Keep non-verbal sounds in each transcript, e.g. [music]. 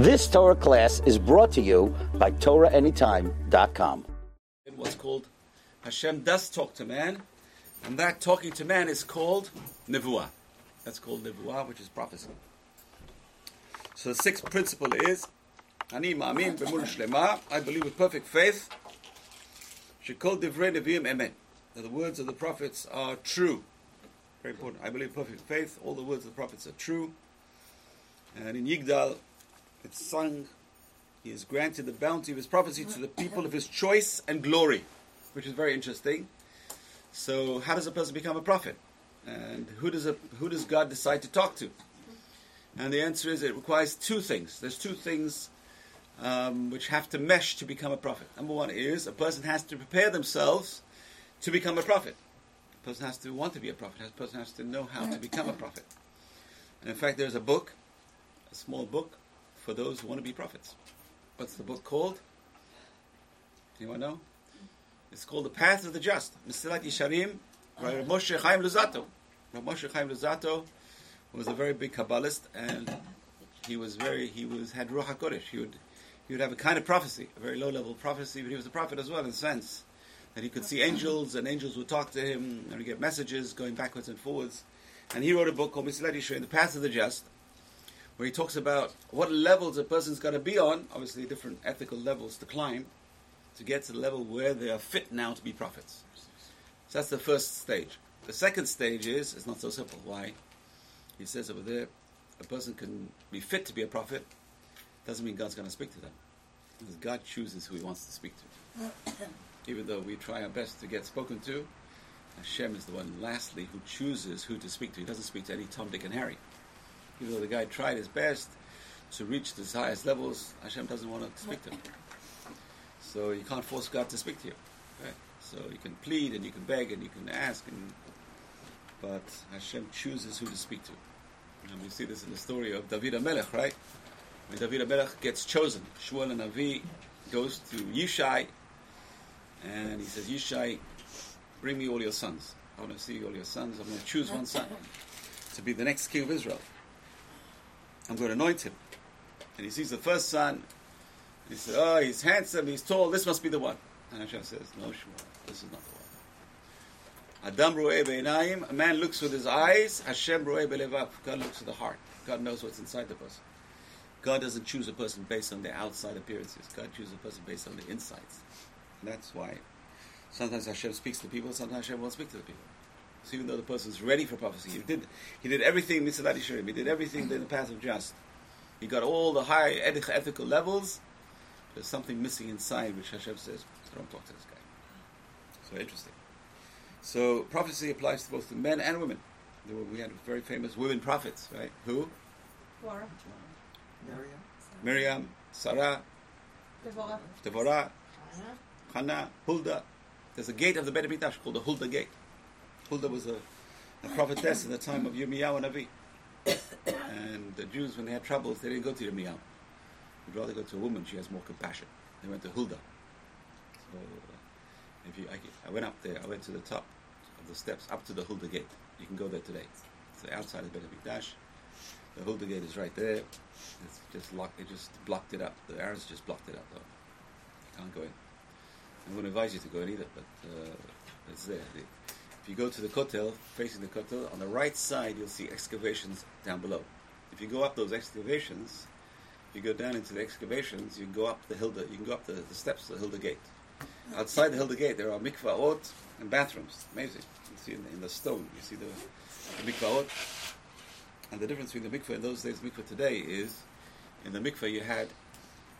This Torah class is brought to you by TorahAnytime.com. What's called Hashem does talk to man, and that talking to man is called Nevuah. That's called Nevuah, which is prophecy. So the sixth principle is Ani Ma'amin B'Emunah Shlema. I believe with perfect faith. Shekol Divrei Nevi'im Emet. That the words of the prophets are true. Very important. I believe perfect faith. All the words of the prophets are true. And in Yigdal, it's sung, he has granted the bounty of his prophecy to the people of his choice and glory, which is very interesting. So, how does a person become a prophet? And who does, a, who does God decide to talk to? And the answer is it requires two things. There's two things um, which have to mesh to become a prophet. Number one is a person has to prepare themselves to become a prophet. A person has to want to be a prophet. A person has to know how to become a prophet. And in fact, there's a book, a small book, for those who want to be prophets. What's the book called? Anyone know? It's called The Path of the Just. Mesilat Yesharim, Rav Moshe Chaim Luzzatto. Rav Moshe Chaim Luzzatto was a very big Kabbalist, and he was very, he was, had Ruach HaKodesh. He would, he would have a kind of prophecy, a very low-level prophecy, but he was a prophet as well, in a sense that he could see angels, and angels would talk to him, and he get messages going backwards and forwards. And he wrote a book called Mesilat Yesharim, The Path of the Just, where he talks about what levels a person's got to be on, obviously different ethical levels to climb, to get to the level where they are fit now to be prophets. So that's the first stage. The second stage is, it's not so simple. Why? He says over there, a person can be fit to be a prophet, doesn't mean God's going to speak to them. Because God chooses who he wants to speak to. [coughs] Even though we try our best to get spoken to, Hashem is the one, lastly, who chooses who to speak to. He doesn't speak to any Tom, Dick, and Harry even though the guy tried his best to reach the highest levels, Hashem doesn't want to speak to him. So you can't force God to speak to you. Right? So you can plead and you can beg and you can ask, and, but Hashem chooses who to speak to. And we see this in the story of David HaMelech, right? When David HaMelech gets chosen, Shmuel HaNavi goes to Yishai, and he says, Yishai, bring me all your sons. I want to see all your sons. I'm going to choose one son [laughs] to be the next king of Israel. I'm going to anoint him. And he sees the first son. he says, Oh, he's handsome, he's tall, this must be the one. And Hashem says, No, Shmuel, this is not the one. Adam ru'eh be'inayim, a man looks with his eyes, Hashem ru'eh be'levav, God looks with the heart. God knows what's inside the person. God doesn't choose a person based on their outside appearances. God chooses a person based on the insides. And that's why sometimes Hashem speaks to people, sometimes Hashem won't speak to the people. So even though the person is ready for prophecy, he did he did everything Mesilat Yesharim, he did everything in the path of just. He got all the high ethical levels. There's something missing inside which Hashem says, don't talk to this guy. So interesting. So prophecy applies to both the men and women. Were, we had very famous women prophets, right? Who? Laura. Miriam. Miriam, Sarah, Devorah. Devorah, Hannah, Huldah. There's a gate of the Beit HaMikdash called the Huldah Gate. Huldah was a, a prophetess in the time of Yirmiyahu HaNavi. and the Jews, when they had troubles, they didn't go to Yirmiyahu. They'd rather go to a woman, she has more compassion. They went to Huldah. So, if you, I, I, went up there, I went to the top of the steps, up to the Huldah Gate. You can go there today. It's the outside of Beit HaMikdash. The Huldah Gate is right there. It's just locked, it just blocked it up. The Arabs just blocked it up, though. You can't go in. I wouldn't advise you to go in either, but uh, it's there. If you go to the Kotel, facing the Kotel, on the right side you'll see excavations down below. If you go up those excavations, if you go down into the excavations, you can go up the Huldah, you can go up the, the steps to the Huldah Gate. Outside the Huldah Gate, there are mikvaot and bathrooms. Amazing. You see in the, in the stone, you see the, the mikvaot. And the difference between the mikvah in those days and mikvah today is, in the mikvah you had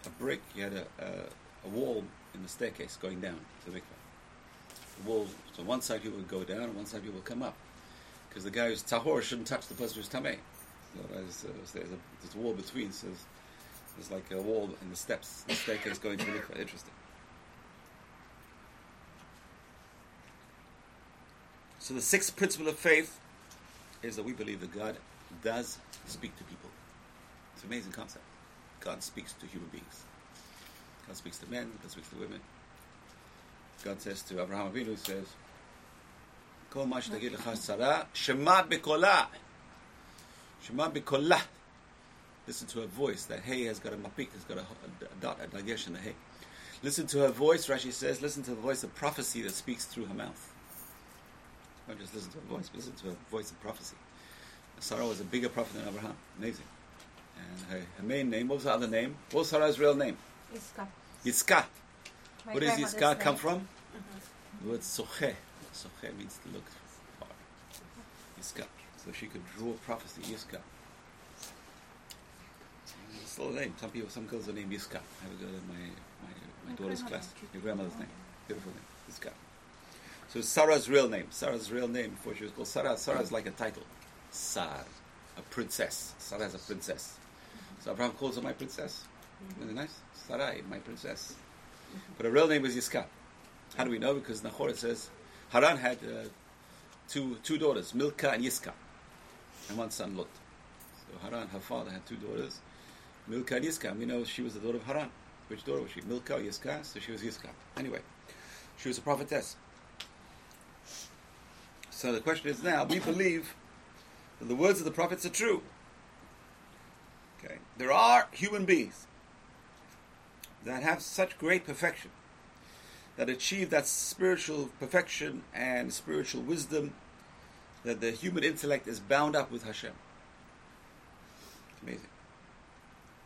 a brick, you had a, a, a wall in the staircase going down to the mikvah The wall. One side people would go down, and one side people would come up, because the guy who's tahor shouldn't touch the person who's tameh. Otherwise, uh, there's, a, there's a wall between. So there's, there's like a wall in the steps, the staircase is going to be quite Interesting. So the sixth principle of faith is that we believe that God does speak to people. It's an amazing concept. God speaks to human beings. God speaks to men. God speaks to women. God says to Abraham Avinu, he says, כל מה שתגיד לך שרה, שמע בקולה. שמע בקולה. Listen to her voice. That hey has got a mapik, has got a, a dot, a dagesh hey. Listen to her voice, Rashi says. Listen to the voice of prophecy that speaks through her mouth. Not just listen to her voice, listen to her voice of prophecy. Sarah was a bigger prophet than Abraham. Amazing. And her, her main name, what was her other name? What was Sarah's real name? Yiska. Yiska. Where does Yiska come from? The word soche. Soche means to look far. Yiska. So she could draw prophecy, Yiska. It's a name. Some people, some girls are named Yiska. I have a girl in my, my, my daughter's class. Your grandmother's name. Beautiful name. Yitzka. So Sarah's real name. Sarah's real name before she was called Sarah. Sarah is like a title. Sar. A princess. Sarah is a princess. So Abraham calls her my princess. Isn't it nice? Sarai, my princess. But her real name was Yiska. How do we know? Because Nahor says Haran had uh, two two daughters, Milka and Yiska, and one son Lot. So Haran, her father, had two daughters, Milka and Yiska. We know she was the daughter of Haran. Which daughter was she? Milka or Yiska? So she was Yiska. Anyway, she was a prophetess. So the question is now, we believe that the words of the prophets are true. Okay, there are human beings that have such great perfection, that achieve that spiritual perfection and spiritual wisdom, that the human intellect is bound up with Hashem. It's amazing.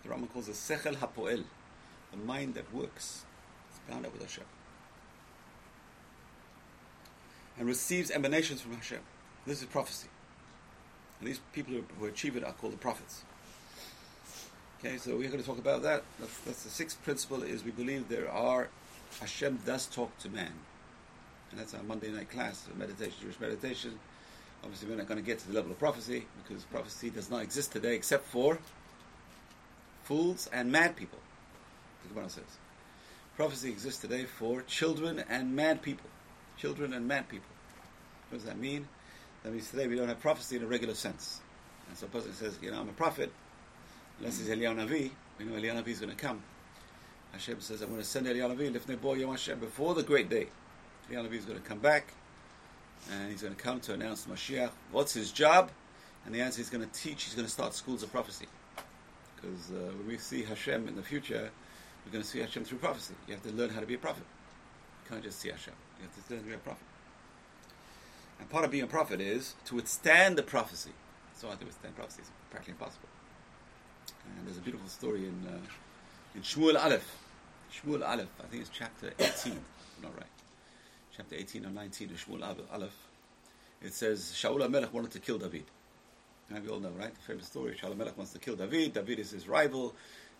The Rambam calls it Sechel HaPoel, the mind that works. It's bound up with Hashem. And receives emanations from Hashem. This is prophecy. And these people who, who achieve it are called the prophets. Okay, so we're going to talk about that. That's, that's the sixth principle is we believe there are, Hashem does talk to man. And that's our Monday night class, of meditation, Jewish meditation. Obviously, we're not going to get to the level of prophecy because prophecy does not exist today except for fools and mad people. The Gemara says. Prophecy exists today for children and mad people. Children and mad people. What does that mean? That means today we don't have prophecy in a regular sense. And so a person says, you know, I'm a prophet, unless he's Eliyahu Navi, we know Eliyahu Navi is going to come. Hashem says, I'm going to send Eliyahu Lifnei Bo Yom Hashem, before the great day. Eliyahu is going to come back, and he's going to come to announce Mashiach. What's his job? And the answer is going to teach, he's going to start schools of prophecy. Because uh, when we see Hashem in the future, we're going to see Hashem through prophecy. You have to learn how to be a prophet. You can't just see Hashem. You have to learn to be a prophet. And part of being a prophet is to withstand the prophecy. So hard to withstand prophecy. It's practically impossible. And there's a beautiful story in uh, in Shmuel Aleph. Shmuel Aleph, I think it's chapter 18. I'm not right. Chapter 18 or 19 of Shmuel Aleph-. It says Shaul HaMelech wanted to kill David. And we all know, right? The famous story. Shaul HaMelech wants to kill David. David is his rival.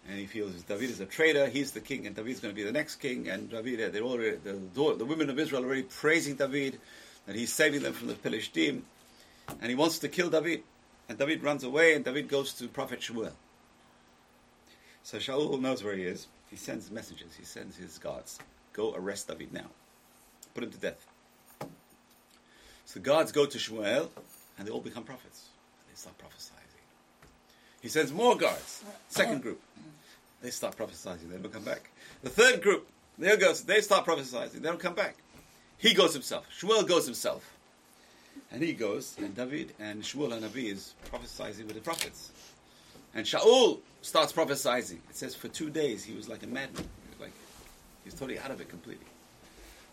And he feels David is a traitor. He's the king, and David's going to be the next king. And David, they're already, the, the women of Israel are already praising David, and he's saving them from the Philistine. And he wants to kill David. And David runs away, and David goes to Prophet Shmuel. So Shaul knows where he is. He sends messengers. He sends his guards. Go arrest David now. Put him to death. So the guards go to Shmuel, and they all become prophets. They start prophesying. He sends more guards. Second group. They start prophesying. They don't come back. The third group. There goes. They start prophesying. They don't come back. He goes himself. Shmuel goes himself. And he goes, and David and Shmuel and Navi is prophesying with the prophets. And Shaul starts prophesying. It says for two days he was like a madman. Like he was totally out of it completely.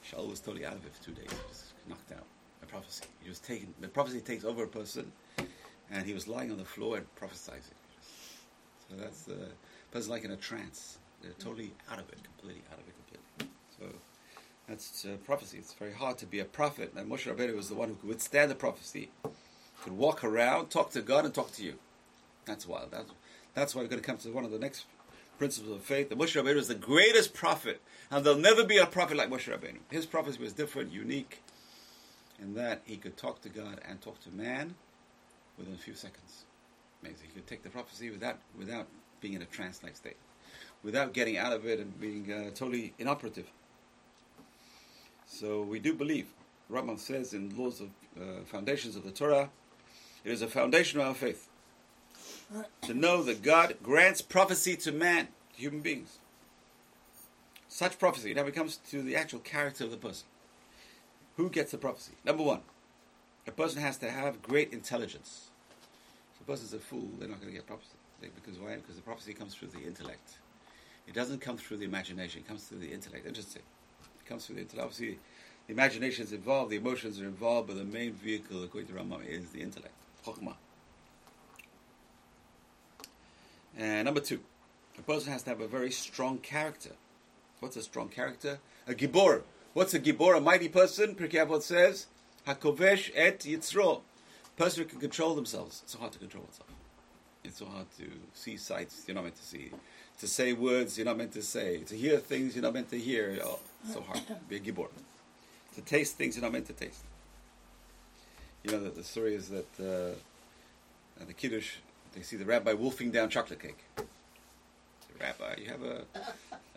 Shaul was totally out of it for two days. He was knocked out. The prophecy. He was taken. The prophecy takes over a person, and he was lying on the floor and prophesying. So that's the person like in a trance. They're totally out of it, completely out of it, completely. So that's uh, prophecy. It's very hard to be a prophet. And Moshe Rabbeinu was the one who could withstand the prophecy, could walk around, talk to God, and talk to you. That's wild. That's, that's why we're going to come to one of the next principles of faith. That Moshe Rabbeinu is the greatest prophet, and there'll never be a prophet like Moshe Rabbeinu. His prophecy was different, unique, in that he could talk to God and talk to man within a few seconds. Amazing. He could take the prophecy without without being in a trance-like state, without getting out of it and being uh, totally inoperative. So we do believe. Rambam says in laws of uh, foundations of the Torah, it is a foundation of our faith to know that God grants prophecy to man, to human beings. Such prophecy now it comes to the actual character of the person. Who gets the prophecy? Number one, a person has to have great intelligence. If a person's a fool, they're not going to get prophecy. Because why? Because the prophecy comes through the intellect. It doesn't come through the imagination. It comes through the intellect. Interesting. It comes through the intellect. Obviously, the imagination is involved, the emotions are involved, but the main vehicle, according to Rambam, is the intellect. Chokhmah. And number two, a person has to have a very strong character. What's a strong character? A gibor. What's a gibor? A mighty person. Pirkei says, Hakovesh et yitzro. Person who can control themselves. It's so hard to control oneself. It's so hard to see sights you're not meant to see, to say words you're not meant to say, to hear things you're not meant to hear. Oh, so hard. Be a gibor. To taste things you're not meant to taste. You know that the story is that uh, the kiddush they see the rabbi wolfing down chocolate cake. The rabbi, you have a,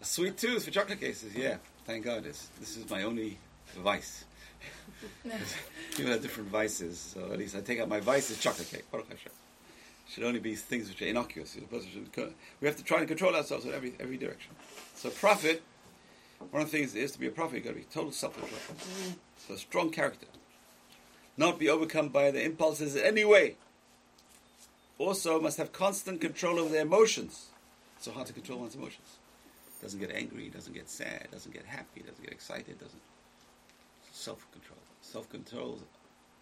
a sweet tooth for chocolate cases. Yeah, thank God. It's, this is my only vice. [laughs] People have different vices, so at least I take out my vice is chocolate cake. Baruch Hashem. Should only be things which are innocuous. We have to try and control ourselves in every every direction. So prophet, one of the things is to be a prophet, you've got to be total self-control. So strong character. Not be overcome by the impulses in any way. Also must have constant control over their emotions. So hard to control one's emotions. Doesn't get angry, doesn't get sad, doesn't get happy, doesn't get excited, doesn't self-control. Self-control,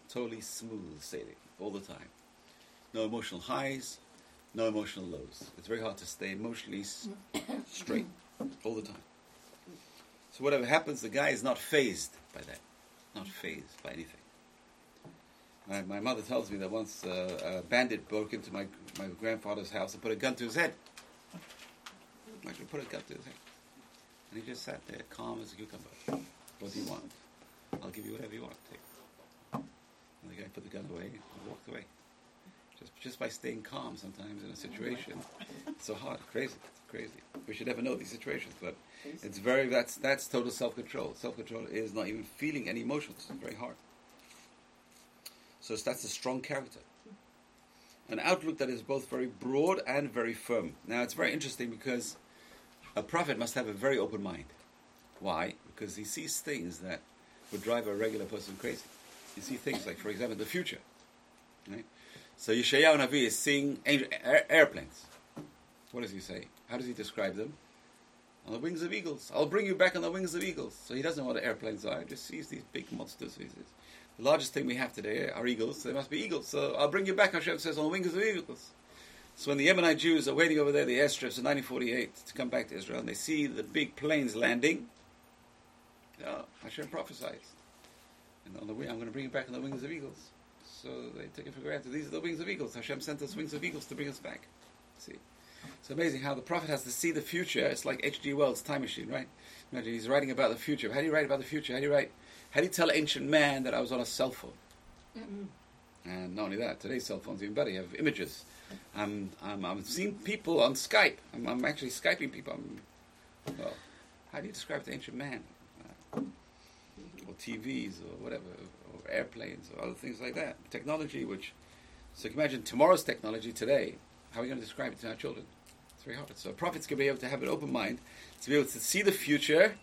totally smooth sailing all the time. No emotional highs, no emotional lows. It's very hard to stay emotionally [coughs] straight all the time. So whatever happens, the guy is not phased by that, not phased by anything. My, my mother tells me that once uh, a bandit broke into my my grandfather's house and put a gun to his head. Put a gun to his head, and he just sat there, calm as a cucumber. What do you want? I'll give you whatever you want. Take. And the guy put the gun away and walked away. Just just by staying calm sometimes in a situation, it's so hard, crazy, crazy. We should never know these situations, but it's very that's that's total self control. Self control is not even feeling any emotions. It's very hard. So that's a strong character. An outlook that is both very broad and very firm. Now it's very interesting because a prophet must have a very open mind. Why? Because he sees things that would drive a regular person crazy. You see things like, for example, the future. Right? So Yeshayahu Navi is seeing angel, air, airplanes. What does he say? How does he describe them? On the wings of eagles. I'll bring you back on the wings of eagles. So he doesn't know what airplanes are. He just sees these big monsters. He says, the largest thing we have today are eagles. So they must be eagles. So I'll bring you back, Hashem says, on the wings of eagles. So when the Yemenite Jews are waiting over there, the airstrips in 1948 to come back to Israel, and they see the big planes landing, oh, Hashem prophesied. And on the wing, I'm going to bring you back on the wings of eagles. So they took it for granted. These are the wings of eagles. Hashem sent us wings of eagles to bring us back. See, it's amazing how the prophet has to see the future. It's like H.G. Wells' time machine, right? Imagine he's writing about the future. How do you write about the future? How do you write? How do you tell an ancient man that I was on a cell phone? And not only that, today's cell phones even better. You have images. I'm, I'm, I'm seeing people on Skype. I'm, I'm actually Skyping people. I'm, well, how do you describe the ancient man? Uh, or TVs or whatever, or airplanes or other things like that. Technology, which, so you can imagine tomorrow's technology today. How are we going to describe it to our children? It's very hard. So prophets can be able to have an open mind, to be able to see the future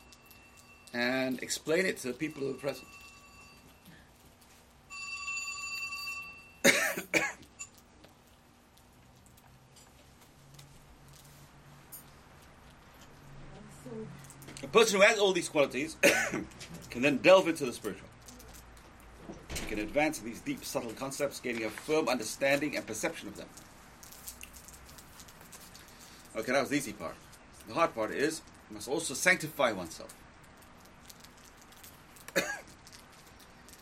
and explain it to the people of the present. [coughs] A person who has all these qualities [coughs] can then delve into the spiritual. He can advance in these deep, subtle concepts, gaining a firm understanding and perception of them. Okay, that was the easy part. The hard part is, you must also sanctify oneself.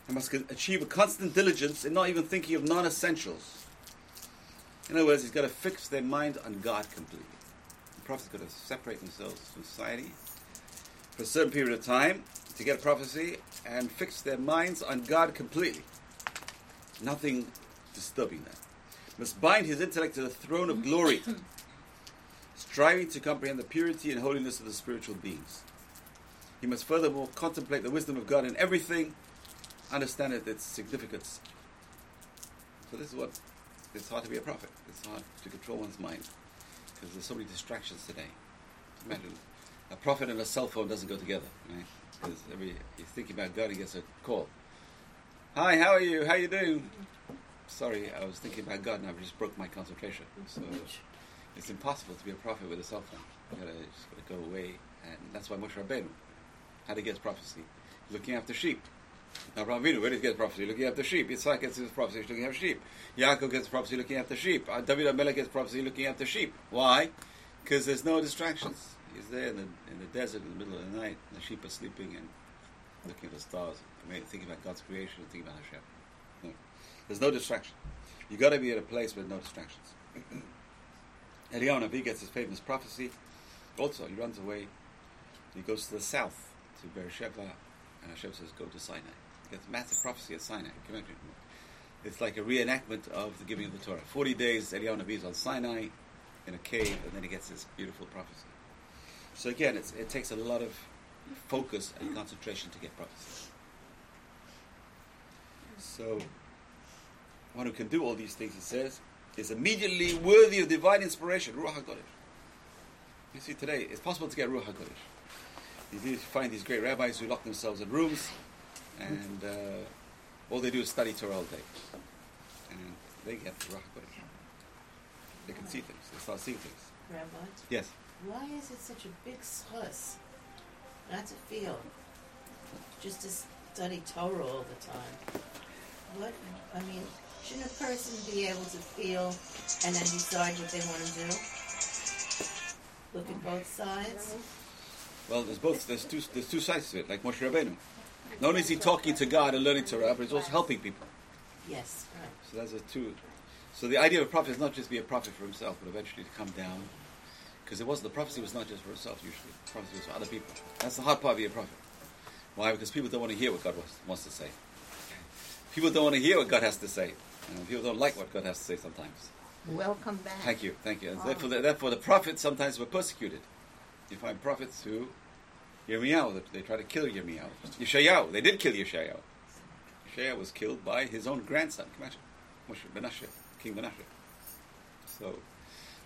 I must achieve a constant diligence in not even thinking of non essentials. In other words, he's got to fix their mind on God completely. The prophet's got to separate themselves from society for a certain period of time to get a prophecy and fix their minds on God completely. Nothing disturbing that. Must bind his intellect to the throne of glory, [clears throat] striving to comprehend the purity and holiness of the spiritual beings. He must furthermore contemplate the wisdom of God in everything, understand it, its significance. So this is what it's hard to be a prophet. It's hard to control one's mind because there's so many distractions today. Imagine a prophet and a cell phone doesn't go together, right? Because every he's thinking about God, he gets a call. Hi, how are you? How you doing? Sorry, I was thinking about God and I just broke my concentration. So It's impossible to be a prophet with a cell phone. You gotta just gotta go away, and that's why Moshe Rabbeinu had to get prophecy, looking after sheep. Now, Avinu, where did he get prophecy? Looking after sheep. Yitzhak gets his prophecy looking after sheep. Yaakov gets prophecy looking after sheep. Uh, David HaMelech gets prophecy looking after sheep. Why? Because there's no distractions. He's there in the, in the desert in the middle of the night, the sheep are sleeping and looking at the stars, thinking about God's creation thinking about Hashem. No. There's no distraction. You've got to be at a place with no distractions. [clears throat] Eliyahu Navi gets his famous prophecy. Also, he runs away. He goes to the south, to Beersheba, and Hashem says, go to Sinai. Gets massive prophecy at Sinai. It's like a reenactment of the giving of the Torah. 40 days, Eliyahu Navi is on Sinai, in a cave, and then he gets this beautiful prophecy. So again, it takes a lot of focus and concentration to get prophecy. So, one who can do all these things, he says, is immediately worthy of divine inspiration, Ruach HaKodesh. You see, today, it's possible to get Ruach HaKodesh. You find these great rabbis who lock themselves in rooms, and uh, all they do is study Torah all day. And they get Ruach HaKodesh. They can see things. They start seeing things. Rabbi? Yes. Why is it such a big fuss not to feel, just to study Torah all the time? What, I mean, shouldn't a person be able to feel and then decide what they want to do? Look at both sides? Well, there's both. There's two. There's two sides to it. Like Moshe Rabbeinu. Not only is he talking to God and learning Torah, but he's also helping people. Yes, right. So that's a two. So the idea of a prophet is not just be a prophet for himself, but eventually to come down. Because it was the prophecy was not just for himself usually. The prophecy was for other people. That's the hard part of being a prophet. Why? Because people don't want to hear what God wants to say. People don't want to hear what God has to say. people don't like what God has to say sometimes. Welcome back. Thank you, thank you. And therefore, the, therefore, the prophets sometimes were persecuted. You find prophets who, Yirmiyahu, they tried to kill Yirmiyahu. Yeshayahu, they did kill Yeshayahu. Yeshayahu was killed by his own grandson, Moshe Menashe. King Menashe. So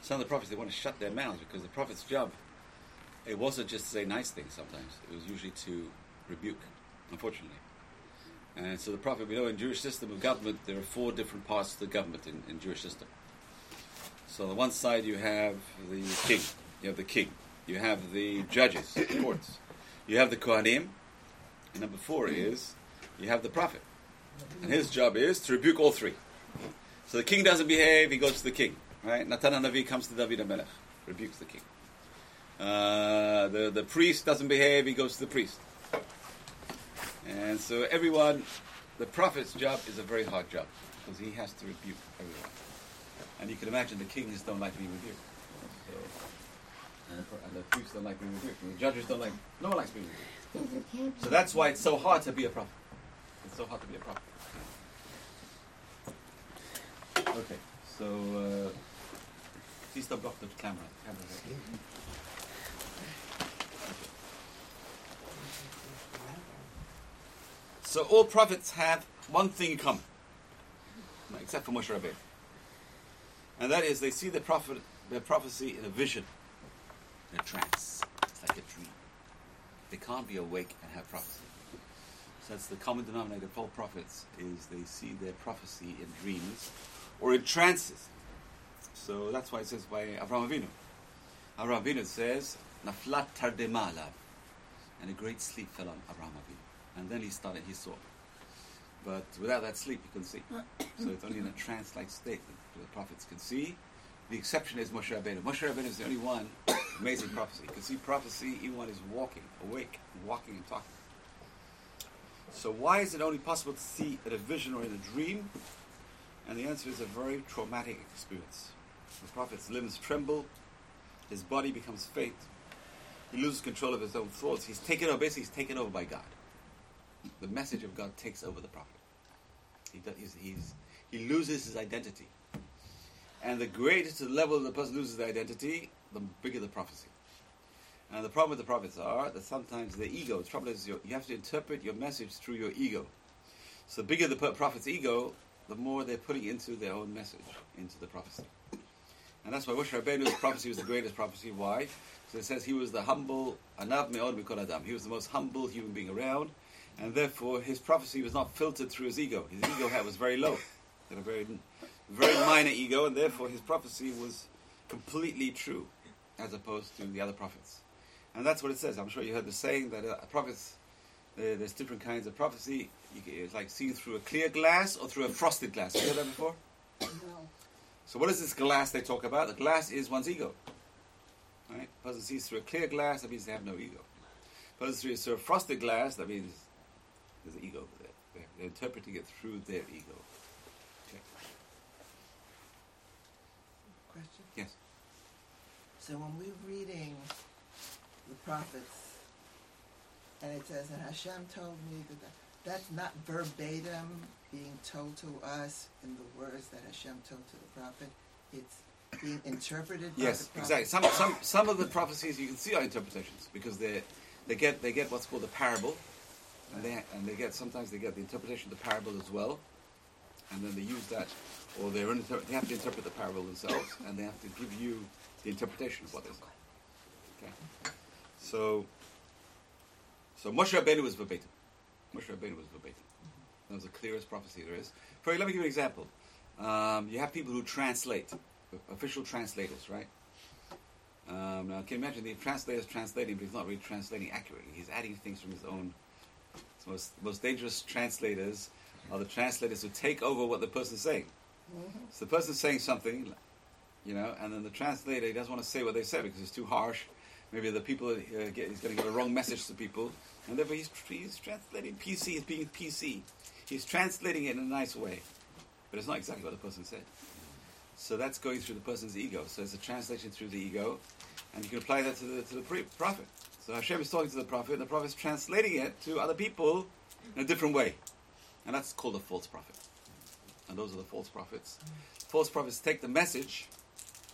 some of the prophets they want to shut their mouths because the prophet's job it wasn't just to say nice things sometimes. It was usually to rebuke, unfortunately. And so the prophet, we know in Jewish system of government, there are four different parts of the government in, in Jewish system. So on the one side you have the king, you have the king, you have the judges, the courts, you have the Kohanim, and number four is you have the prophet. And his job is to rebuke all three. So the king doesn't behave, he goes to the king. Right? Natan Navi comes to David HaMelech, rebukes the king. Uh, the, the priest doesn't behave, he goes to the priest. And so everyone, the prophet's job is a very hard job because he has to rebuke everyone. And you can imagine the kings don't like being rebuked. And, the, and the priests don't like being rebuked. And the judges don't like, no one likes being rebuked. So that's why it's so hard to be a prophet. It's so hard to be a prophet. Okay, so uh, please stop off the camera. camera So all prophets have one thing in common, except for Moshe Rabbeinu, and that is they see the prophet, their prophecy in a vision, in a trance. It's like a dream. They can't be awake and have prophecy. So that's the common denominator of all prophets is they see their prophecy in dreams or in trances. So that's why it says by Avraham Avinu. Avraham Avinu says, Naflat tardemala. And a great sleep fell on Avraham Avinu. And then he started, he saw. But without that sleep, he couldn't see. [coughs] So it's only in a trance-like state that the prophets can see. The exception is Moshe Rabbeinu. Moshe Rabbeinu is the only one, [coughs] amazing prophecy. You can see prophecy even when he's walking, awake, walking and talking. So why is it only possible to see in a vision or in a dream? And the answer is a very traumatic experience. The prophet's limbs tremble, his body becomes faint, he loses control of his own thoughts. He's taken over, basically, he's taken over by God. The message of God takes over the prophet. He, does, he's, he's, he loses his identity. And the greater the level the person loses their identity, the bigger the prophecy. And the problem with the prophets are that sometimes the ego, the trouble is you have to interpret your message through your ego. So the bigger the prophet's ego, the more they're putting into their own message, into the prophecy. And that's why Moshe Rabbeinu's [coughs] prophecy was the greatest prophecy. Why? So it says he was the humble, anav me'od mikol adam. He was the most humble human being around, and therefore his prophecy was not filtered through his ego. His ego was very low, a very, very minor ego, and therefore his prophecy was completely true, as opposed to the other prophets. And that's what it says. I'm sure you heard the saying that uh, prophets, uh, there's different kinds of prophecy. Can, it's like seeing through a clear glass or through a frosted glass. You heard that before? No. So what is this glass they talk about? The glass is one's ego. Right? Person sees through a clear glass, that means they have no ego. Person sees through a frosted glass, that means there's an ego there. They're interpreting it through their ego. Okay. Question. Yes. So when we're reading the prophets, and it says, and Hashem told me that that- that's not verbatim being told to us in the words that Hashem told to the prophet. It's being interpreted by Yes, exactly. Some, some, some of the prophecies you can see are interpretations because they, they get they get what's called a parable, and they and they get sometimes they get the interpretation of the parable as well, and then they use that, or they're inter- they have to interpret the parable themselves, and they have to give you the interpretation of what say. Okay, so so Moshe Rabbeinu was verbatim. Moshe Rabbeinu was verbatim. That was the clearest prophecy there is. For let me give you an example. Um, you have people who translate, official translators, right? Um, now, can you imagine the translator is translating, but he's not really translating accurately. He's adding things from his own. The most, most dangerous translators are the translators who take over what the person's saying. So the person's saying something, you know, and then the translator he doesn't want to say what they said because it's too harsh. Maybe the people uh, get, he's going to give a wrong message to people, and therefore he's, he's translating PC. He's being PC. He's translating it in a nice way, but it's not exactly what the person said. So that's going through the person's ego. So it's a translation through the ego, and you can apply that to the to the pre- prophet. So Hashem is talking to the prophet, and the prophet is translating it to other people in a different way, and that's called a false prophet. And those are the false prophets. False prophets take the message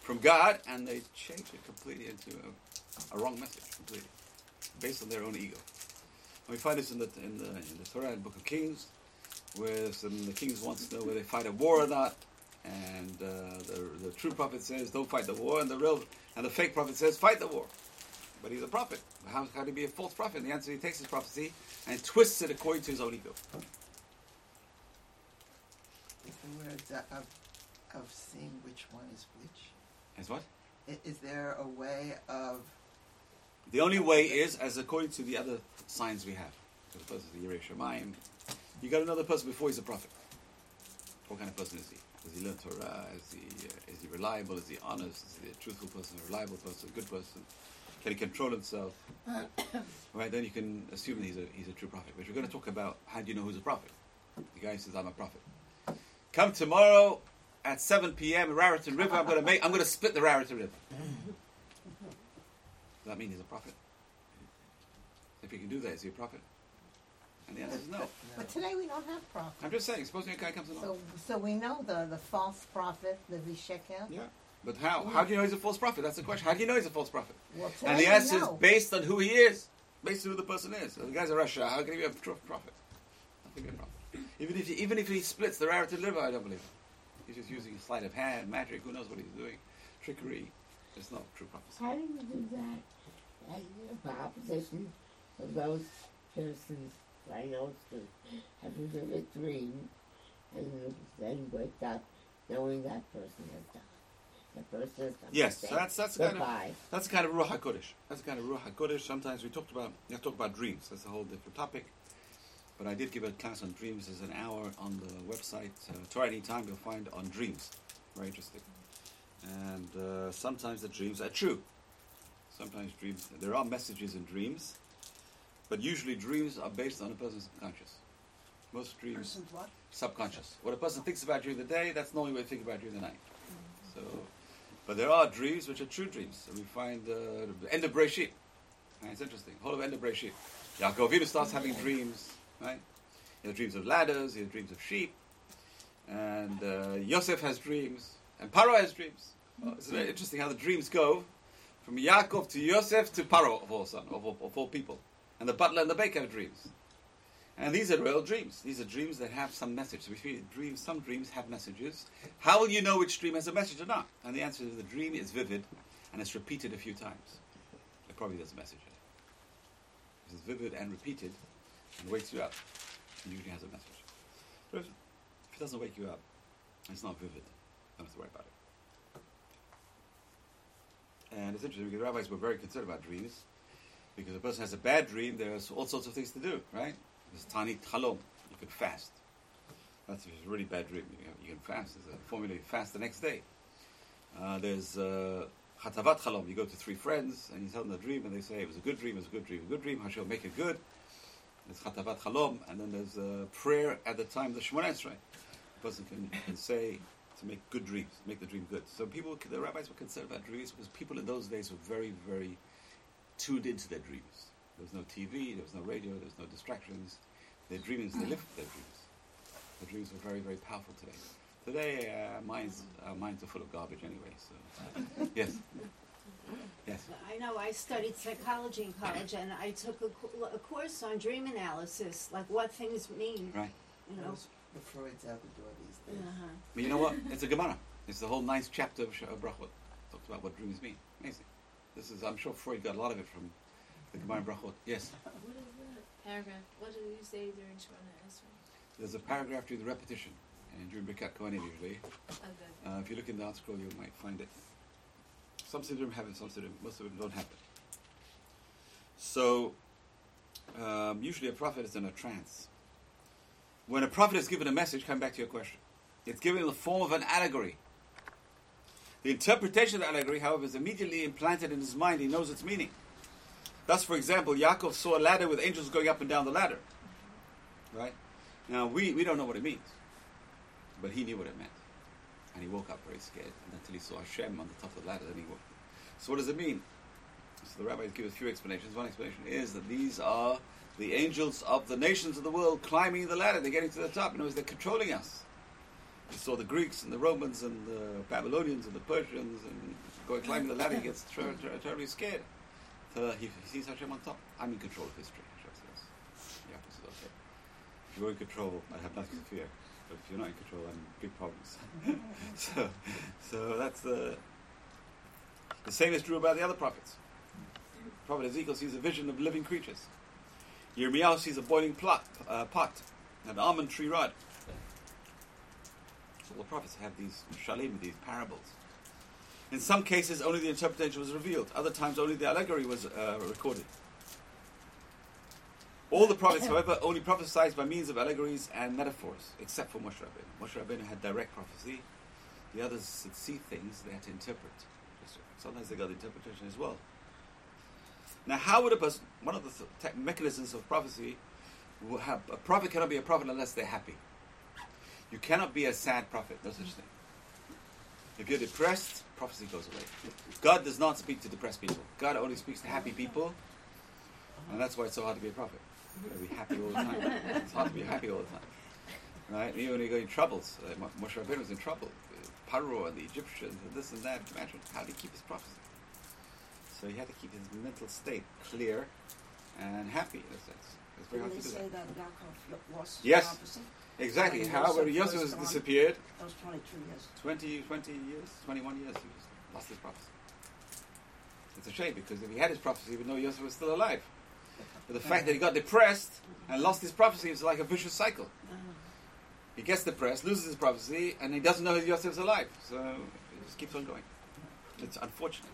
from God and they change it completely into a, a wrong message, completely, based on their own ego. And we find this in the in the, in the Torah, the Book of Kings, where some, the kings want to know whether they fight a war or not, and uh, the, the true prophet says, "Don't fight the war," and the real and the fake prophet says, "Fight the war." But he's a prophet. How can he be a false prophet? And the answer: he takes his prophecy and twists it according to his own ego. Is the words of, of seeing which one is which? Is what? Is there a way of The only way is as according to the other signs we have. The person is the Yerei Shemayim. You got another person before he's a prophet. What kind of person is he? Does he learn Torah? Is he uh, is he reliable? Is he honest? Is he a truthful person? A reliable person? A good person? Can he control himself? [coughs] right then you can assume that he's a he's a true prophet. But we're going to talk about how do you know who's a prophet? The guy says I'm a prophet. Come tomorrow at 7 p.m. Raritan River. I'm going to make I'm going to split the Raritan River. Does that mean he's a prophet? If he can do that, is he a prophet? And the answer is no. But today we don't have prophets. I'm just saying, supposing a guy comes along. So, so we know the, the false prophet, the Vishekel. yeah. But how? How do you know he's a false prophet? That's the question. How do you know he's a false prophet? Well, And the answer is based on who he is, based on who the person is. So the guy's a rasha. How can he be a prophet? How can he be a prophet? Even if he, even if he splits the Raritan River, I don't believe it. He's just using sleight of hand, magic. Who knows what he's doing? Trickery. It's not true prophecy. How do you do that? The opposition of those persons I know to have a vivid dream and then wake up knowing that person has died. That person has come Yes, so that's that's kind of goodbye. That's kind of Ruach HaKodesh. That's kind of Ruach HaKodesh. Sometimes we talked about, to talk about dreams. That's a whole different topic. But I did give a class on dreams. There's an hour on the website. Uh, Torah Anytime you'll find on dreams. Very interesting. And uh, sometimes the dreams are true. Sometimes dreams, there are messages in dreams. But usually dreams are based on a person's subconscious. Most dreams, person's what? subconscious. What a person thinks about during the day, that's normally what they think about during the night. So, but there are dreams which are true dreams. So we find uh, the end of Breshit. It's interesting. Whole of end of Breshit. Yaakov Avinu starts having dreams, right? He has dreams of ladders. He has dreams of sheep. And uh, Yosef has dreams. And Paro has dreams. Well, it's very interesting how the dreams go from Yaakov to Yosef to Paro of all son of, all- of all people. And the butler and the baker have dreams. And these are real dreams. These are dreams that have some message. We feel dreams, some dreams have messages. How will you know which dream has a message or not? And the answer is the dream is vivid and it's repeated a few times. It probably has a message. it. If it's vivid and repeated and wakes you up, it usually has a message. But if, if it doesn't wake you up, it's not vivid, don't have to worry about it. And it's interesting because rabbis were very concerned about dreams. Because if a person has a bad dream, there's all sorts of things to do, right? There's tani chalom. You can fast. That's a really bad dream. You, you can fast. There's a formula. You fast the next day. Uh, there's uh, chatavat chalom. You go to three friends and you tell them the dream, and they say it was a good dream, it was a good dream, a good dream. Hashem make it good. There's chatavat chalom, and then there's a prayer at the time of the Shemona Esrei. A person can, can say to make good dreams, make the dream good. So people, the rabbis were concerned about dreams because people in those days were very, very tuned into their dreams. There was no TV, there was no radio, there was no distractions. Their dreams, they lived their dreams. Their dreams were very, very powerful today. Today, uh, minds, our minds are full of garbage anyway. So, yes, yes. I know I studied psychology in college and I took a, a course on dream analysis, like what things mean. Right. You know. the Freud's out the door these days. Uh-huh. But you know what? It's a Gemara. It's the whole ninth chapter of Sh- of Brachot. Talks about what dreams mean. Amazing. This is, I'm sure Freud got a lot of it from the Gemara in Brachot. Yes. What is the paragraph? What do you say during Shemona Esrei? There's a paragraph during the repetition, and during Birkat Kohanim usually. Good. Uh, if you look in the ArtScroll, you might find it. Some Siddurim have it, some Siddurim, most of them don't have it. So, um, usually a prophet is in a trance. When a prophet is given a message, come back to your question. It's given in the form of an allegory. The interpretation of the allegory, however, is immediately implanted in his mind. He knows its meaning. Thus, for example, Yaakov saw a ladder with angels going up and down the ladder. Right? Now, we, we don't know what it means. But he knew what it meant. And he woke up very scared and until he saw Hashem on the top of the ladder. Then he woke. So, what does it mean? So, the rabbis give a few explanations. One explanation is that these are the angels of the nations of the world climbing the ladder. They're getting to the top. In other words, they're controlling us. He saw the Greeks and the Romans and the Babylonians and the Persians and going climbing the ladder. He gets ter- ter- terribly scared. So he, sees Hashem on top. I'm in control of history. Hashem says. Yaakov says, okay. If you're in control, I have nothing to fear. If you're not in control, I'm big problems. [laughs] so, so that's the. The same is true about the other prophets. Prophet Ezekiel sees a vision of living creatures. Yirmiyahu sees a boiling plot, uh, pot, an almond tree rod. So all the prophets have these shalim, these parables. In some cases, only the interpretation was revealed. Other times, only the allegory was uh, recorded. All the prophets, however, only prophesied by means of allegories and metaphors, except for Moshe Rabbeinu. Moshe Rabbeinu had direct prophecy. The others could see things, they had to interpret. Sometimes they got the interpretation as well. Now, how would a person, one of the th- mechanisms of prophecy, have, a prophet cannot be a prophet unless they're happy. You cannot be a sad prophet, no such thing. If you're depressed, prophecy goes away. God does not speak to depressed people. God only speaks to happy people, and that's why it's so hard to be a prophet. You've got to be happy all the time. It's hard to be happy all the time. Right? Even when you go in troubles, uh, Moshe Rabbeinu was in trouble. Uh, Paro and the Egyptians and this and that. Imagine how did he keep his prophecy? So he had to keep his mental state clear and happy in a sense. It's very hard to they do say that. that Yaakov lost Yes. prophecy? Exactly. How when Yosef Yosef was was gone. disappeared, That was 22 years. 20, 20 years, 21 years, he lost his prophecy. It's a shame because if he had his prophecy, he would know Yosef was still alive. But the fact that he got depressed and lost his prophecy is like a vicious cycle. He gets depressed, loses his prophecy, and he doesn't know Yosef's alive. So it just keeps on going. It's unfortunate.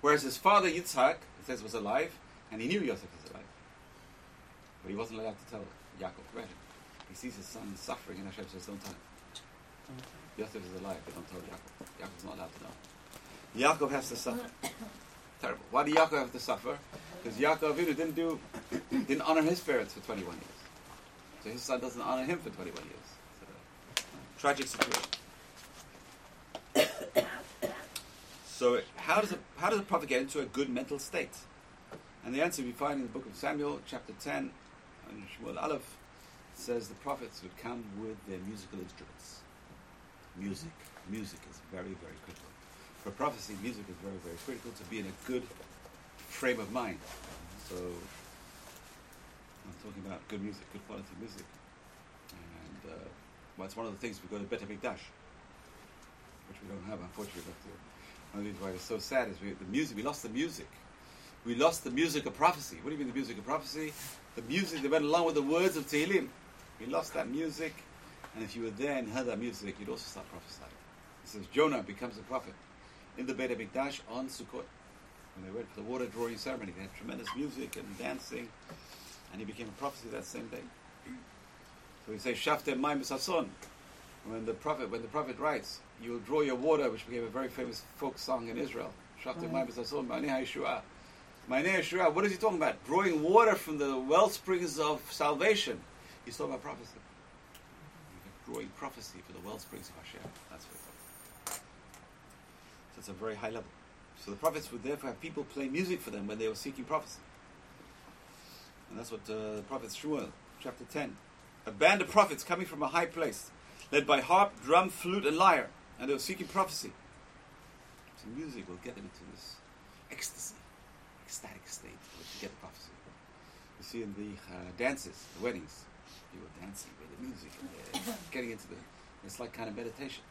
Whereas his father Yitzhak, it says, was alive, and he knew Yosef was alive. But he wasn't allowed to tell Yaakov. Imagine. He sees his son suffering, and Hashem says, don't tell him. Yosef is alive, but don't tell Yaakov. Yaakov's not allowed to know. Yaakov has to suffer. Terrible. Why did Yaakov have to suffer? Because Yaakov Avinu didn't do, [coughs] didn't honor his parents for 21 years. So his son doesn't honor him for 21 years. So, tragic situation. [coughs] so how does a how does a prophet get into a good mental state? And the answer we find in the book of Samuel, chapter 10, and Shmuel Aleph, says the prophets would come with their musical instruments. Music. Music is very, very critical. For prophecy, music is very, very critical to be in a good frame of mind. So, I'm talking about good music, good quality music. And uh, well, it's one of the things we've go to Bet HaMikdash, which we don't have, unfortunately. But uh, one of the reasons why it's so sad is we, the music, we lost the music. We lost the music of prophecy. What do you mean the music of prophecy? The music that went along with the words of Tehillim. We lost that music, and if you were there and heard that music, you'd also start prophesying. It says Jonah becomes a prophet in the Beit HaMikdash on Sukkot. when they went for the water drawing ceremony. They had tremendous music and dancing, and he became a prophecy that same day. So we say Shafte Maim Sason. When the prophet when the prophet writes, you will draw your water, which became a very famous folk song in Israel. Shafte Maim Sason, Ma'aneh Yeshua. Ma'aneh Yeshua, what is he talking about? Drawing water from the well springs of salvation. He's talking about prophecy. Drawing prophecy for the well springs of Hashem. That's what he's talking about. It's a very high level. So the prophets would therefore have people play music for them when they were seeking prophecy. And that's what uh, the prophet Shmuel, chapter 10. A band of prophets coming from a high place, led by harp, drum, flute, and lyre, and they were seeking prophecy. So music will get them into this ecstasy, ecstatic state to get prophecy. You see in the uh, dances, the weddings, people dancing with the music, and [coughs] getting into the, it's like kind of meditation.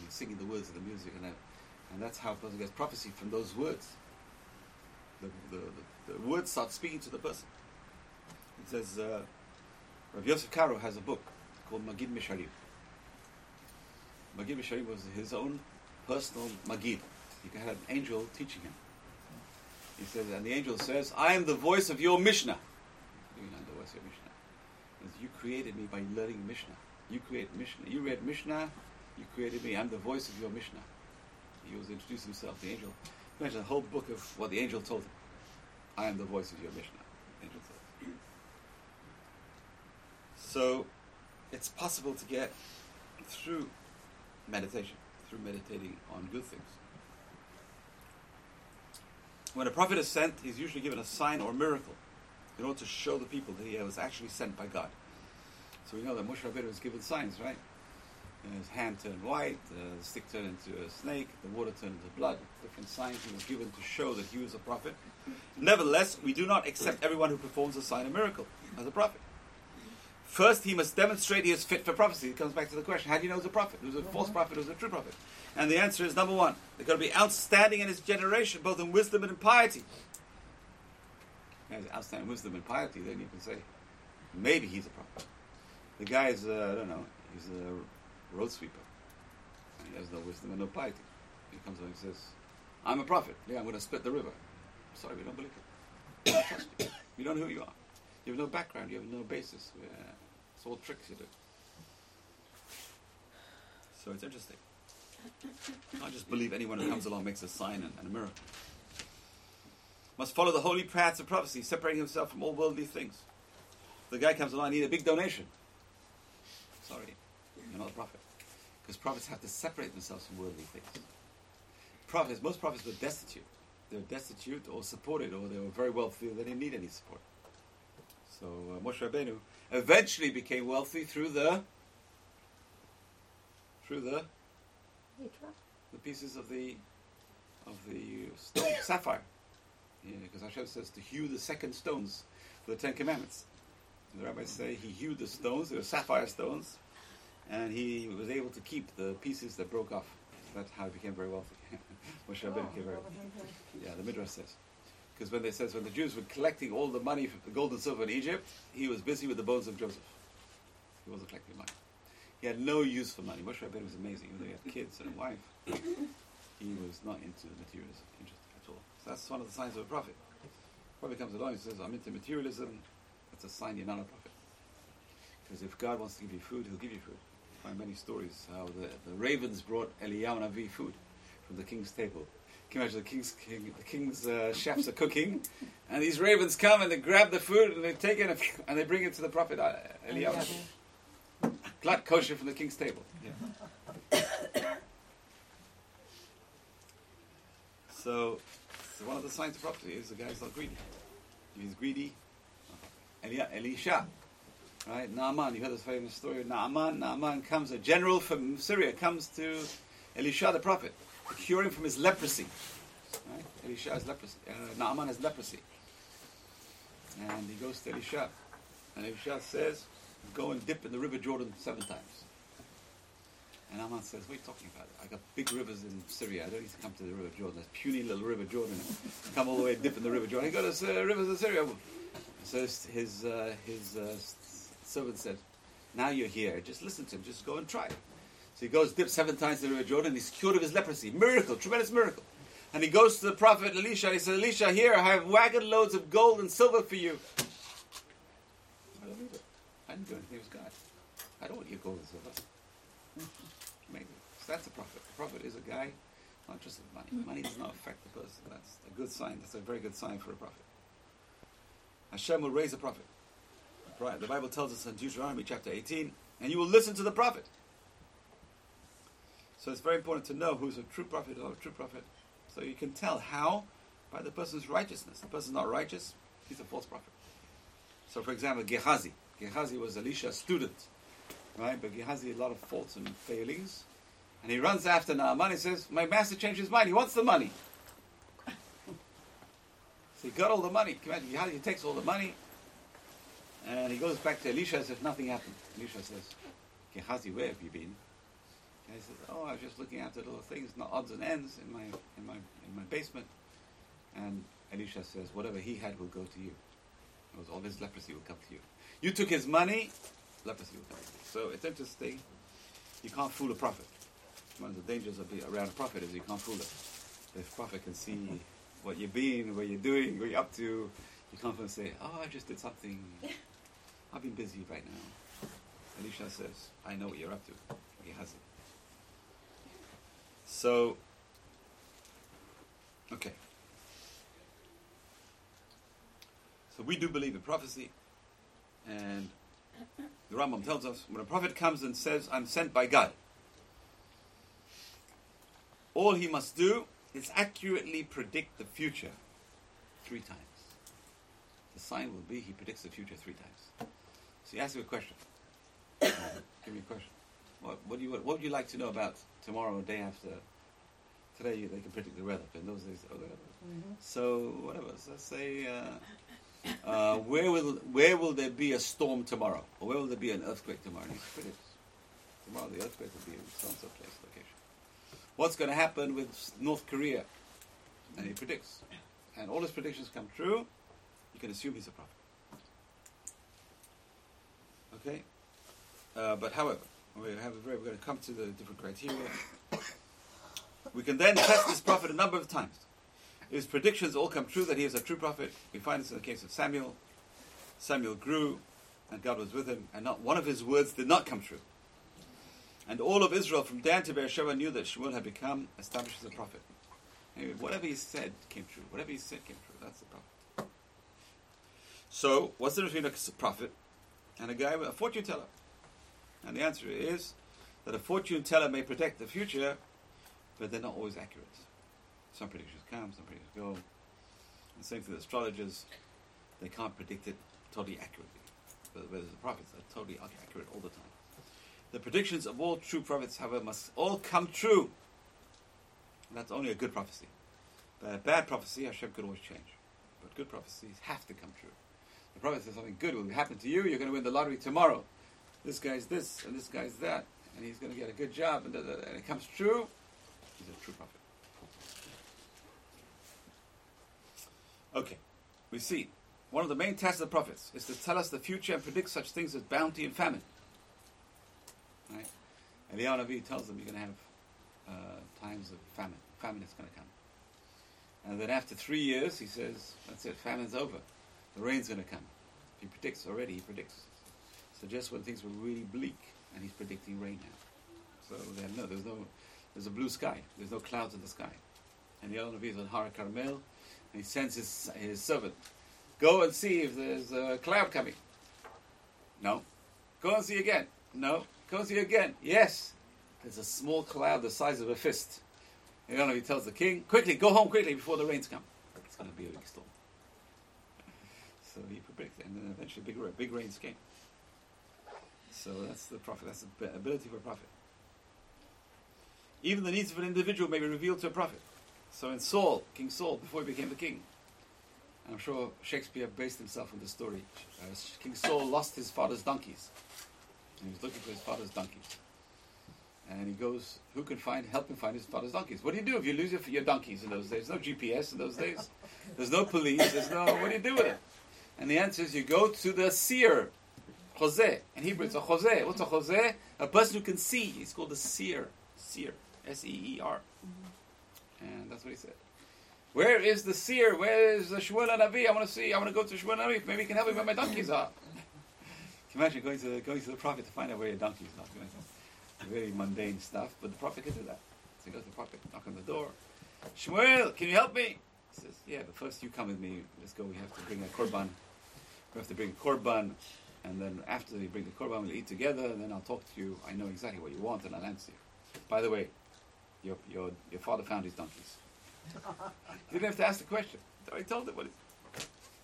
And singing the words of the music, and, and that's how a person gets prophecy from those words. The, the, the, the words start speaking to the person. It says, uh, Rav Yosef Karo has a book called Magid Misharim. Magid Misharim was his own personal Magid. He had an angel teaching him. He says, and the angel says, I am the voice of your Mishnah. You know, the voice of your Mishnah. You created me by learning Mishnah. You create Mishnah. You read Mishnah, you created me. I'm the voice of your Mishnah. He was introducing himself, the angel. Imagine a whole book of what the angel told him. I am the voice of your Mishnah. The angel told him. So, it's possible to get through meditation, through meditating on good things. When a prophet is sent, he's usually given a sign or miracle in order to show the people that he was actually sent by God. So we know that Moshe Rabbeinu was given signs, right? His hand turned white, uh, the stick turned into a snake, the water turned into blood. Different signs he was given to show that he was a prophet. Nevertheless, we do not accept everyone who performs a sign or miracle as a prophet. First, he must demonstrate he is fit for prophecy. It comes back to the question: How do you know he's a prophet? Who's a false prophet? Who's a true prophet? And the answer is number one: they're got to be outstanding in his generation, both in wisdom and in piety. And outstanding wisdom and piety, then you can say maybe he's a prophet. The guy is, uh, I don't know, he's a road sweeper. He has no wisdom and no piety. He comes along and says, I'm a prophet. Yeah, I'm going to split the river. Sorry, we don't believe it. Don't trust you. We don't know who you are. You have no background. You have no basis. It's all tricks you do. So it's interesting. Not just believe anyone who comes along makes a sign and, and a miracle. Must follow the holy paths of prophecy, separating himself from all worldly things. The guy comes along, I need a big donation. Sorry, not a prophet. Because prophets have to separate themselves from worldly things. Prophets, most prophets were destitute. They were destitute or supported, or they were very wealthy, they didn't need any support. So uh, Moshe Rabbeinu eventually became wealthy through the through the the pieces of the of the stone, [coughs] sapphire. Yeah, because Hashem says to hew the second stones for the Ten Commandments. And the rabbis say he hewed the stones; they were sapphire stones, and he was able to keep the pieces that broke off. That's how he became very wealthy. [laughs] Moshe Rabbeinu became very wealthy. Yeah, the Midrash says. Because when they says when the Jews were collecting all the money, the gold and silver in Egypt, he was busy with the bones of Joseph. He wasn't collecting money. He had no use for money. Moshe Rabbeinu was amazing. Even though he had kids and a wife, he was not into materialism interest at all. So that's one of the signs of a prophet. Prophet comes along and says, "I'm into materialism." That's a sign you're not a prophet. Because if God wants to give you food, He'll give you food. Find many stories how the, the ravens brought Eliyahu Navi food from the king's table. Can you imagine the king's king, the king's uh, chefs are cooking, and these ravens come and they grab the food and they take it and, [laughs] they bring it to the prophet uh, Eliyahu. Glatt kosher from the king's table. [coughs] So, so one of the signs of prophecy is the guy's not greedy. He's greedy, Eli- Elisha, right? Naaman, you heard this famous story of Naaman. Naaman comes, a general from Syria comes to Elisha the prophet to cure him from his leprosy. Right? Elisha has leprosy. Uh, Naaman has leprosy. And he goes to Elisha. And Elisha says, go and dip in the river Jordan seven times. And Naaman says, what are you talking about? I got big rivers in Syria. I don't need to come to the river Jordan. This puny little river Jordan. come all the way and dip in the river Jordan. He got us uh, rivers in Syria. So his, his, uh, his uh, servant said, now you're here. Just listen to him. Just go and try. it. So he goes, dips seven times in the river Jordan. He's cured of his leprosy. Miracle. Tremendous miracle. And he goes to the prophet Elisha and he says, Elisha, here, I have wagon loads of gold and silver for you. I don't need it. I didn't do anything with God. I don't want your gold and silver. [laughs] Maybe. So that's a prophet. A prophet is a guy, not just with money. Money does not affect the person. That's a good sign. That's a very good sign for a prophet. Hashem will raise a prophet. Right. The Bible tells us in Deuteronomy chapter 18, and you will listen to the prophet. So it's very important to know who's a true prophet or a true prophet. So you can tell how by the person's righteousness. The person's not righteous, he's a false prophet. So for example, Gehazi. Gehazi was Elisha's student. Right? But Gehazi had a lot of faults and failings. And he runs after Naaman. He says, My master changed his mind. He wants the money. [laughs] so he got all the money. On, Gehazi takes all the money. And he goes back to Elisha as if nothing happened. Elisha says, Gehazi, where have you been? And he says, Oh, I was just looking the little things, not odds and ends in my in my in my basement. And Elisha says, Whatever he had will go to you. Was all his leprosy will come to you. You took his money, leprosy will come to you. So it's interesting. You can't fool a prophet. One of the dangers of being around a prophet is you can't fool them. If a prophet can see what you're being, what you're doing, what you're up to, you can't say, Oh, I just did something. I've been busy right now. Elisha says, I know what you're up to. He has it. So, okay. So we do believe in prophecy, and the Rambam tells us when a prophet comes and says, I'm sent by God, all he must do is accurately predict the future three times. The sign will be he predicts the future three times. So he asks you a question. [coughs] Give me a question. What, what, do you, what would you like to know about tomorrow or day after? Today you, they can predict the weather, but in those days, oh, whatever. So whatever. So let's say, uh, uh, where will where will there be a storm tomorrow, or where will there be an earthquake tomorrow? And he predicts. Tomorrow the earthquake will be in so and so place location. What's going to happen with North Korea? And he predicts, and all his predictions come true. You can assume he's a prophet. Okay, uh, but however, we have a very, we're going to come to the different criteria. We can then test this prophet a number of times. His predictions all come true that he is a true prophet, we find this in the case of Samuel. Samuel grew, and God was with him, and not one of his words did not come true. And all of Israel, from Dan to Beersheba, knew that Shmuel had become established as a prophet. Anyway, whatever he said came true. Whatever he said came true. That's the prophet. So, what's the difference between a prophet and a guy, with a fortune teller? And the answer is that a fortune teller may predict the future, but they're not always accurate. Some predictions come, some predictions go. And same thing with astrologers, they can't predict it totally accurately. But whereas the prophets are totally accurate all the time. The predictions of all true prophets, however, must all come true. And that's only a good prophecy. But a bad prophecy, Hashem could always change. But good prophecies have to come true. The prophet says something good will happen to you, you're going to win the lottery tomorrow. This guy's this, and this guy's that, and he's going to get a good job, and, da, da, da, and it comes true, he's a true prophet. Okay, we see. One of the main tasks of the prophets is to tell us the future and predict such things as bounty and famine. Right? And the Navi tells them you're going to have uh, times of famine. Famine is going to come. And then after three years, he says, that's it, famine's over. The rain's going to come. He predicts already, he predicts. So just when things were really bleak, and he's predicting rain now. So then, no, there's no, there's a blue sky. There's no clouds in the sky. And the Navi is on Har Carmel, and he sends his, his servant, go and see if there's a cloud coming. No. Go and see again. No. Go and see again. Yes. There's a small cloud the size of a fist. And the Navi tells the king, quickly, go home quickly before the rains come. It's going to be a big storm. So he predicted, and then eventually big, big rains came. So that's the prophet. That's the ability for a prophet. Even the needs of an individual may be revealed to a prophet. So in Saul, King Saul, before he became the king, I'm sure Shakespeare based himself on this story. Uh, king Saul lost his father's donkeys. And he was looking for his father's donkeys. And he goes, who can find, help him find his father's donkeys? What do you do if you lose your, your donkeys in those days? No GPS in those days. There's no police. There's no, what do you do with it? And the answer is you go to the seer, Chozeh. In Hebrew, it's a Chozeh. What's a Chozeh? A person who can see. He's called a seer. Seer. S E E R. And that's what he said. Where is the seer? Where is the Shmuel Navi? I want to see. I want to go to Shmuel Navi. Maybe he can help me where my donkeys are. Can [laughs] you imagine going to going to the prophet to find out where your donkeys know, Very mundane stuff, but the prophet can do that. So he goes to the prophet, knock on the door. Shmuel, can you help me? He says, Yeah, but first you come with me. Let's go. We have to bring a korban. We have to bring a korban, and then after we bring the korban, we'll eat together, and then I'll talk to you. I know exactly what you want, and I'll answer you. By the way, your your your father found his donkeys. You [laughs] didn't have to ask the question. I told him what it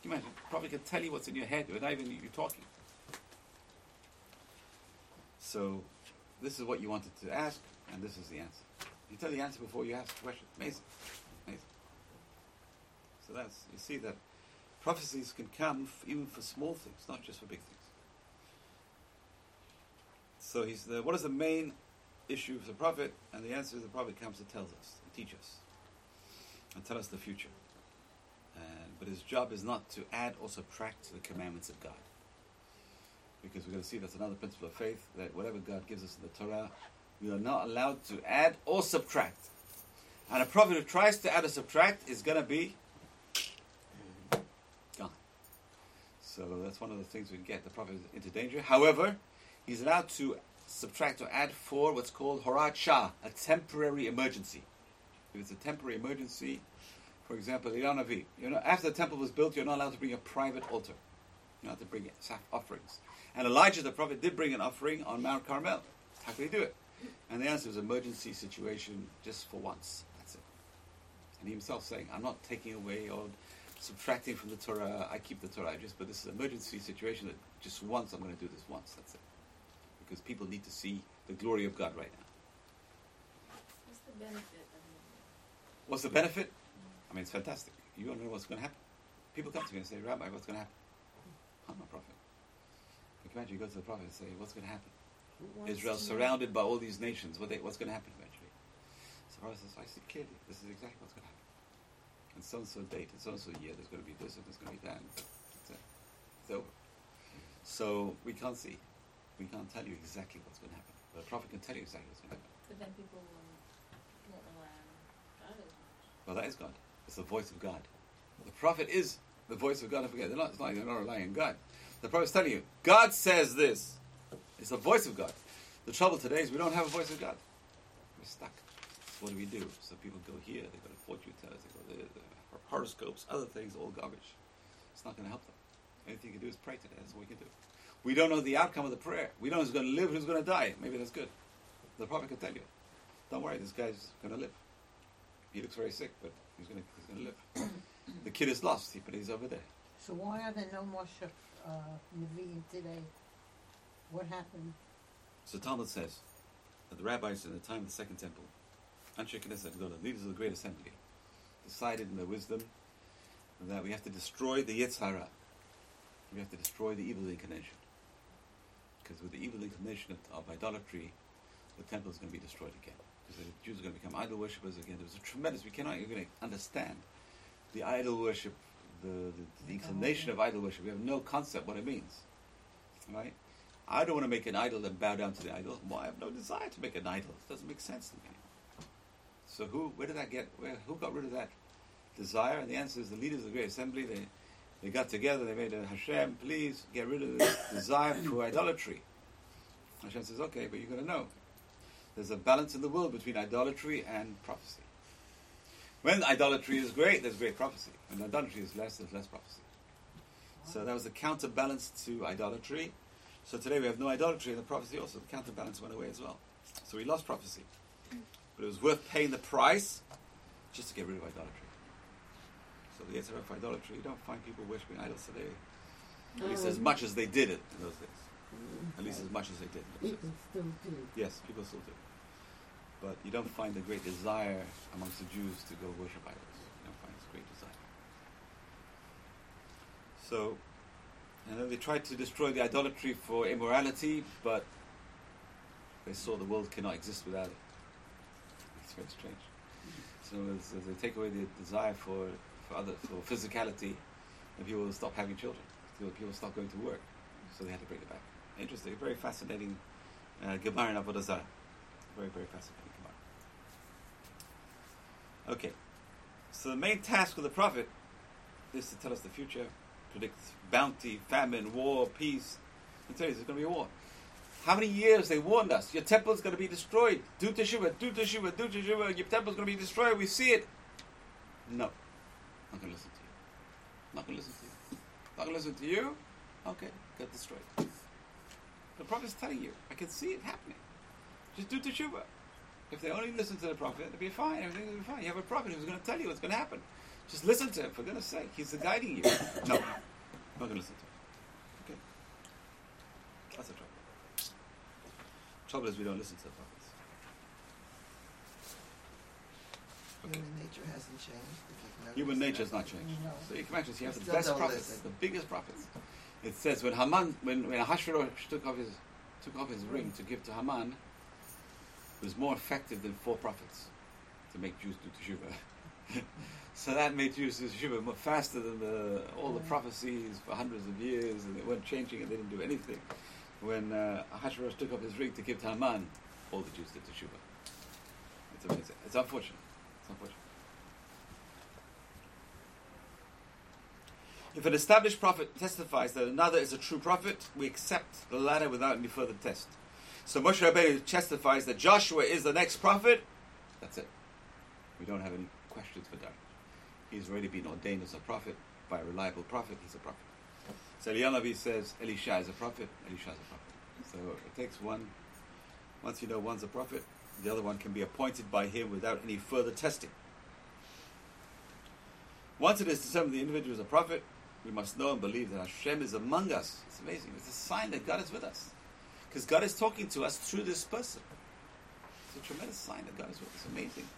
you imagine? Probably can tell you what's in your head without even you talking. So, this is what you wanted to ask, and this is the answer. You tell the answer before you ask the question. Amazing. So that's, you see that prophecies can come f- even for small things, not just for big things. So he's the, what is the main issue of the prophet? And the answer is the prophet comes and tells us, and teach us, and tell us the future. And, but his job is not to add or subtract to the commandments of God. Because we're going to see that's another principle of faith, that whatever God gives us in the Torah, we are not allowed to add or subtract. And a prophet who tries to add or subtract is going to be So that's one of the things we get. The prophet is into danger. However, he's allowed to subtract or add for what's called hora'at sha'ah, a temporary emergency. If it's a temporary emergency, for example, the Navi, you know, after the temple was built, you're not allowed to bring a private altar. You're not allowed to bring offerings. And Elijah the prophet did bring an offering on Mount Carmel. How could he do it? And the answer is emergency situation just for once. That's it. And he himself saying, I'm not taking away or subtracting from the Torah. I keep the Torah. I Just, but this is an emergency situation that just once I'm going to do this once. That's it. Because people need to see the glory of God right now. What's the benefit of? What's the benefit? I mean, it's fantastic. You don't know what's going to happen. People come to me and say, Rabbi, what's going to happen? I'm a prophet. You can imagine you go to the prophet and say, what's going to happen? Israel surrounded by all these nations. What they, what's going to happen eventually? So the prophet says, I see clearly. This is exactly what's going to happen. And so and so date, and so and so year, there's going to be this, and there's going to be that. And that's it. It's over. So we can't see. We can't tell you exactly what's going to happen. But the prophet can tell you exactly what's going to happen. But then people will, won't rely on God as much. Well, that is God. It's the voice of God. The prophet is the voice of God. Don't forget, they're not, it's not like they're not relying on God. The prophet's telling you, God says this. It's the voice of God. The trouble today is we don't have a voice of God. We're stuck. So what do we do? So people go here, they go to fortune tellers, they go there, the horoscopes, other things, all garbage. It's not going to help them. Anything you can do is pray today. That's all we can do. We don't know the outcome of the prayer. We don't know who's going to live, who's going to die. Maybe that's good. The prophet can tell you. Don't worry, this guy's going to live. He looks very sick, but he's going to he's going to live. [coughs] the kid is lost, but he's over there. So why are there no more Shef, uh, Nevi'im today? What happened? So Talmud says that the rabbis in the time of the Second Temple, Anshe Knesset, the leaders of the Great Assembly, decided in their wisdom that we have to destroy the Yetzer Hara. We have to destroy the evil inclination. Because with the evil inclination of, of idolatry, the temple is going to be destroyed again. Because the Jews are going to become idol worshippers again. There was a tremendous, we cannot even understand the idol worship, the, the, the inclination of idol worship. We have no concept what it means. Right? I don't want to make an idol and bow down to the idol. Well, I have no desire to make an idol. It doesn't make sense to me. So who, where did that get, where, who got rid of that desire? And the answer is the leaders of the Great Assembly. They, they got together, they made a Hashem, please get rid of this [coughs] desire for idolatry. Hashem says, okay, but you've got to know. There's a balance in the world between idolatry and prophecy. When idolatry is great, there's great prophecy. When idolatry is less, there's less prophecy. So that was the counterbalance to idolatry. So today we have no idolatry, and the prophecy also, the counterbalance went away as well. So we lost prophecy. But it was worth paying the price just to get rid of idolatry. So the answer of idolatry, you don't find people worshipping idols today. At least as much as they did it in those days. At least as much as they did. People still do. Yes, people still do. But you don't find a great desire amongst the Jews to go worship idols. You don't find this great desire. So, and then they tried to destroy the idolatry for immorality, but they saw the world cannot exist without it. It's very strange. So as, as they take away the desire for, for other for physicality, and people will stop having children. People stop going to work. So they had to bring it back. Interesting, very fascinating uh, Gemara in Avodah Zarah. Very, very fascinating Gemara. Okay. So the main task of the prophet is to tell us the future, predict bounty, famine, war, peace. And tell you there's going to be a war. How many years they warned us? Your temple is going to be destroyed. Do teshuva, do teshuva, do teshuva. Your temple is going to be destroyed. We see it. No, I'm not going to listen to you. I'm Not going to listen to you. I'm Not going to listen to you. Okay, get destroyed. The prophet's telling you. I can see it happening. Just do teshuva. If they only listen to the prophet, it'll be fine. Everything will be fine. You have a prophet who's going to tell you what's going to happen. Just listen to him, for goodness sake. He's guiding you. No, I'm not going to listen to him. Okay? That's a trouble. Trouble is we don't listen to the prophets. Okay. Human nature hasn't changed. if you've noticed. Human nature has not changed. No. So you can imagine, you have the best prophets, listen. the biggest prophets. It says when Haman, when, when Ahasuerus took off his took off his ring to give to Haman, it was more effective than four prophets to make Jews do teshuva. [laughs] so that made Jews do teshuva more faster than the, all the prophecies for hundreds of years, and they weren't changing, and they didn't do anything. When uh, Ahasuerus took up his ring to give to Haman, all the Jews did teshuva. It's amazing. It's unfortunate. It's unfortunate. If an established prophet testifies that another is a true prophet, we accept the latter without any further test. So Moshe Rabbeinu testifies that Joshua is the next prophet. That's it. We don't have any questions for that. He's already been ordained as a prophet by a reliable prophet. He's a prophet. So Eliyahu says Elisha is a prophet. Elisha is a prophet. So it takes one. Once you know one's a prophet, the other one can be appointed by him without any further testing. Once it is determined the individual is a prophet, we must know and believe that Hashem is among us. It's amazing. It's a sign that God is with us. Because God is talking to us through this person. It's a tremendous sign that God is with us. It's amazing.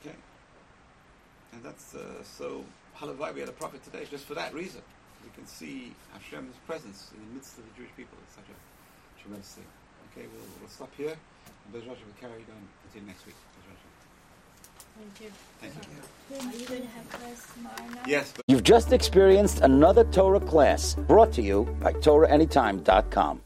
Okay. And that's uh, so, Halavai, we had a prophet today just for that reason. We can see Hashem's presence in the midst of the Jewish people. It's such a tremendous thing. Okay, we'll, we'll stop here. And Bez Rasha will carry on until next week. Bez Rasha. Thank you. Thank you. Are you going to have class tomorrow night? Yes. But You've just experienced another Torah class brought to you by TorahAnytime.com.